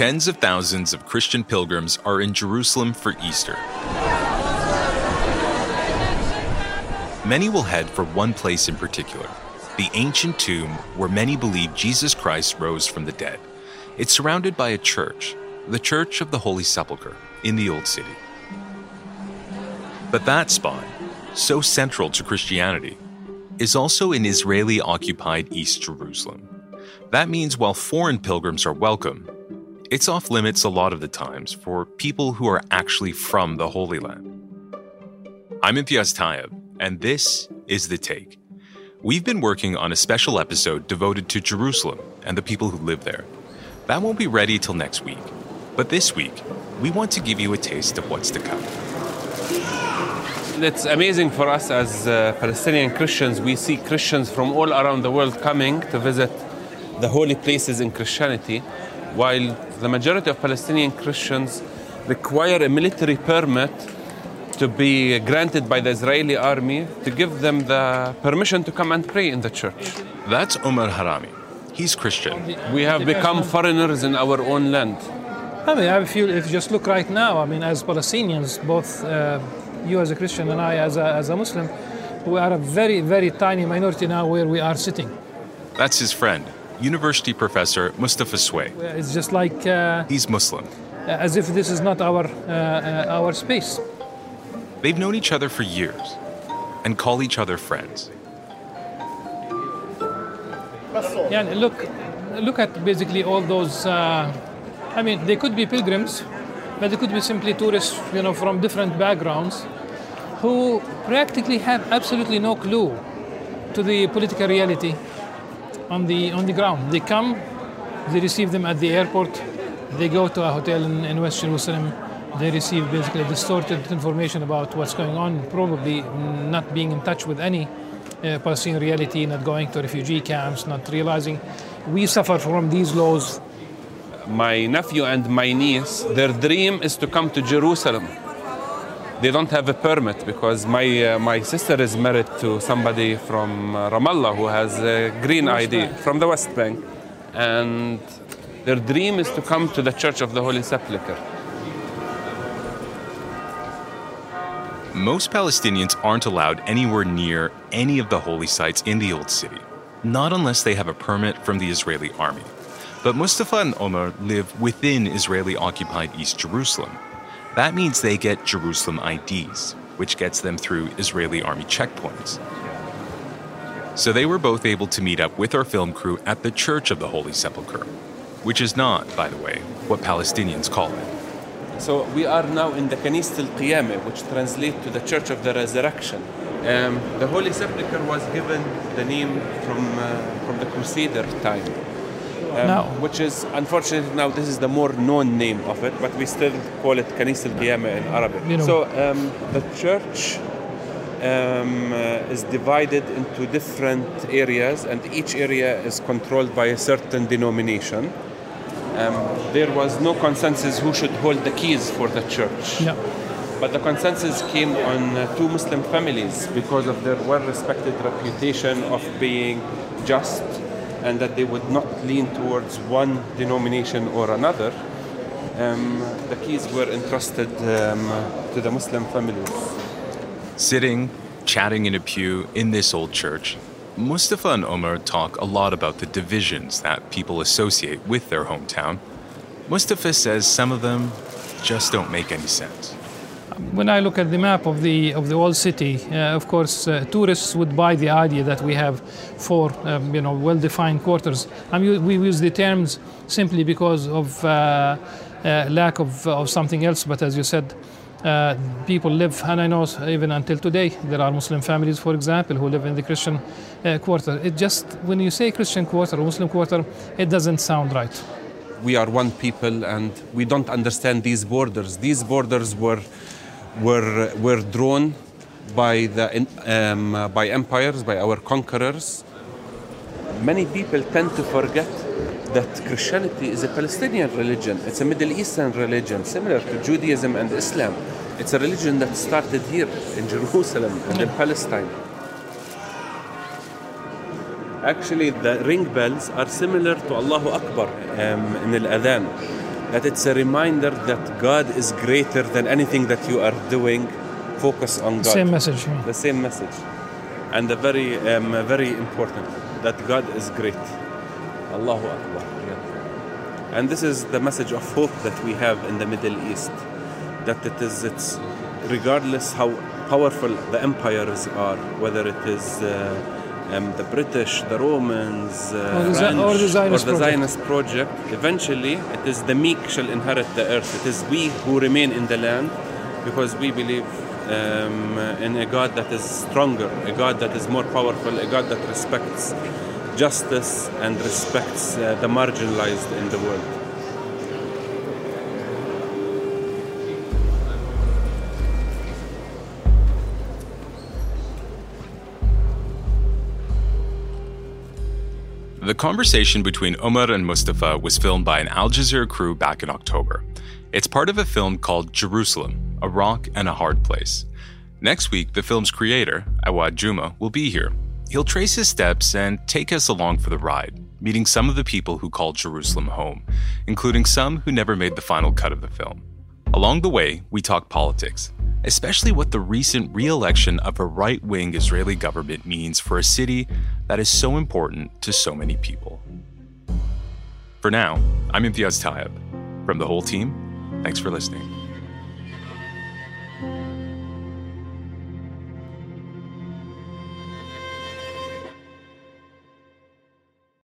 Tens of thousands of Christian pilgrims are in Jerusalem for Easter. Many will head for one place in particular the ancient tomb where many believe Jesus Christ rose from the dead. It's surrounded by a church, the Church of the Holy Sepulchre, in the Old City. But that spot, so central to Christianity, is also in Israeli occupied East Jerusalem. That means while foreign pilgrims are welcome, it's off limits a lot of the times for people who are actually from the Holy Land. I'm Imtiaz Tyab, and this is The Take. We've been working on a special episode devoted to Jerusalem and the people who live there. That won't be ready till next week. But this week, we want to give you a taste of what's to come. It's amazing for us as uh, Palestinian Christians. We see Christians from all around the world coming to visit the holy places in Christianity, while the majority of Palestinian Christians require a military permit to be granted by the Israeli army to give them the permission to come and pray in the church. That's Omar Harami. He's Christian. We have become foreigners in our own land. I mean, I feel if you just look right now, I mean, as Palestinians, both uh, you as a Christian and I as a, as a Muslim, we are a very, very tiny minority now where we are sitting. That's his friend, university professor Mustafa Sway. It's just like uh, He's Muslim. as if this is not our uh, uh, our space. They've known each other for years and call each other friends. Yeah, look, look at basically all those. Uh, I mean, they could be pilgrims, but they could be simply tourists, you know, from different backgrounds, who practically have absolutely no clue to the political reality on the on the ground. They come, they receive them at the airport, they go to a hotel in, in West Jerusalem. They receive basically distorted information about what's going on, probably not being in touch with any uh, Palestinian reality, not going to refugee camps, not realizing we suffer from these laws. My nephew and my niece, their dream is to come to Jerusalem. They don't have a permit because my, uh, my sister is married to somebody from uh, Ramallah who has a green ID from the West Bank. And their dream is to come to the Church of the Holy Sepulchre. Most Palestinians aren't allowed anywhere near any of the holy sites in the Old City, not unless they have a permit from the Israeli army. But Mustafa and Omar live within Israeli occupied East Jerusalem. That means they get Jerusalem IDs, which gets them through Israeli army checkpoints. So they were both able to meet up with our film crew at the Church of the Holy Sepulchre, which is not, by the way, what Palestinians call it. So we are now in the Kanis al Qiyamah, which translates to the Church of the Resurrection. Um, the Holy Sepulchre was given the name from, uh, from the Crusader time. Um, Now- which is unfortunately now this is the more known name of it, but we still call it Kanis al Qiyamah in Arabic. You know- So um, the church um, uh, is divided into different areas, and each area is controlled by a certain denomination. Um, there was no consensus who should hold the keys for the church. Yeah. But the consensus came on uh, two Muslim families because of their well respected reputation of being just and that they would not lean towards one denomination or another. Um, the keys were entrusted um, to the Muslim families. Sitting, chatting in a pew in this old church, Mustafa and Omar talk a lot about the divisions that people associate with their hometown. Mustafa says some of them just don't make any sense. When I look at the map of the of the old city, uh, of course, uh, tourists would buy the idea that we have four, um, you know, well-defined quarters. I mean, we use the terms simply because of uh, uh, lack of, of something else. But as you said, uh, people live, and I know even until today there are Muslim families, for example, who live in the Christian uh, quarter. It just when you say Christian quarter Muslim quarter, it doesn't sound right. we are one people and we don't understand these borders. These borders were were were drawn by the um, by empires, by our conquerors. Many people tend to forget that Christianity is a Palestinian religion. It's a Middle Eastern religion, similar to Judaism and Islam. It's a religion that started here in Jerusalem and in Palestine. Actually, the ring bells are similar to Allahu Akbar um, in Al Adhan. That it's a reminder that God is greater than anything that you are doing. Focus on God. Same message. yeah. The same message, and the very, um, very important that God is great. Allahu Akbar. Yeah. And this is the message of hope that we have in the Middle East. That it is, it's regardless how powerful the empires are, whether it is. Uh, um, the British, the Romans, uh, Or the Zi- French, or the Zionist or the project. Project, eventually it is the meek shall inherit the earth. It is we who remain in the land because we believe um, in a God that is stronger, a God that is more powerful, a God that respects justice and respects uh, the marginalized in the world. The conversation between Omar and Mustafa was filmed by an Al Jazeera crew back in October. It's part of a film called Jerusalem, a rock and a hard place. Next week, the film's creator, Awad Juma, will be here. He'll trace his steps and take us along for the ride, meeting some of the people who called Jerusalem home, including some who never made the final cut of the film. Along the way, we talk politics, especially what the recent re election of a right wing Israeli government means for a city that is so important to so many people. For now, I'm Imtiaz Tyab. From the whole team, thanks for listening.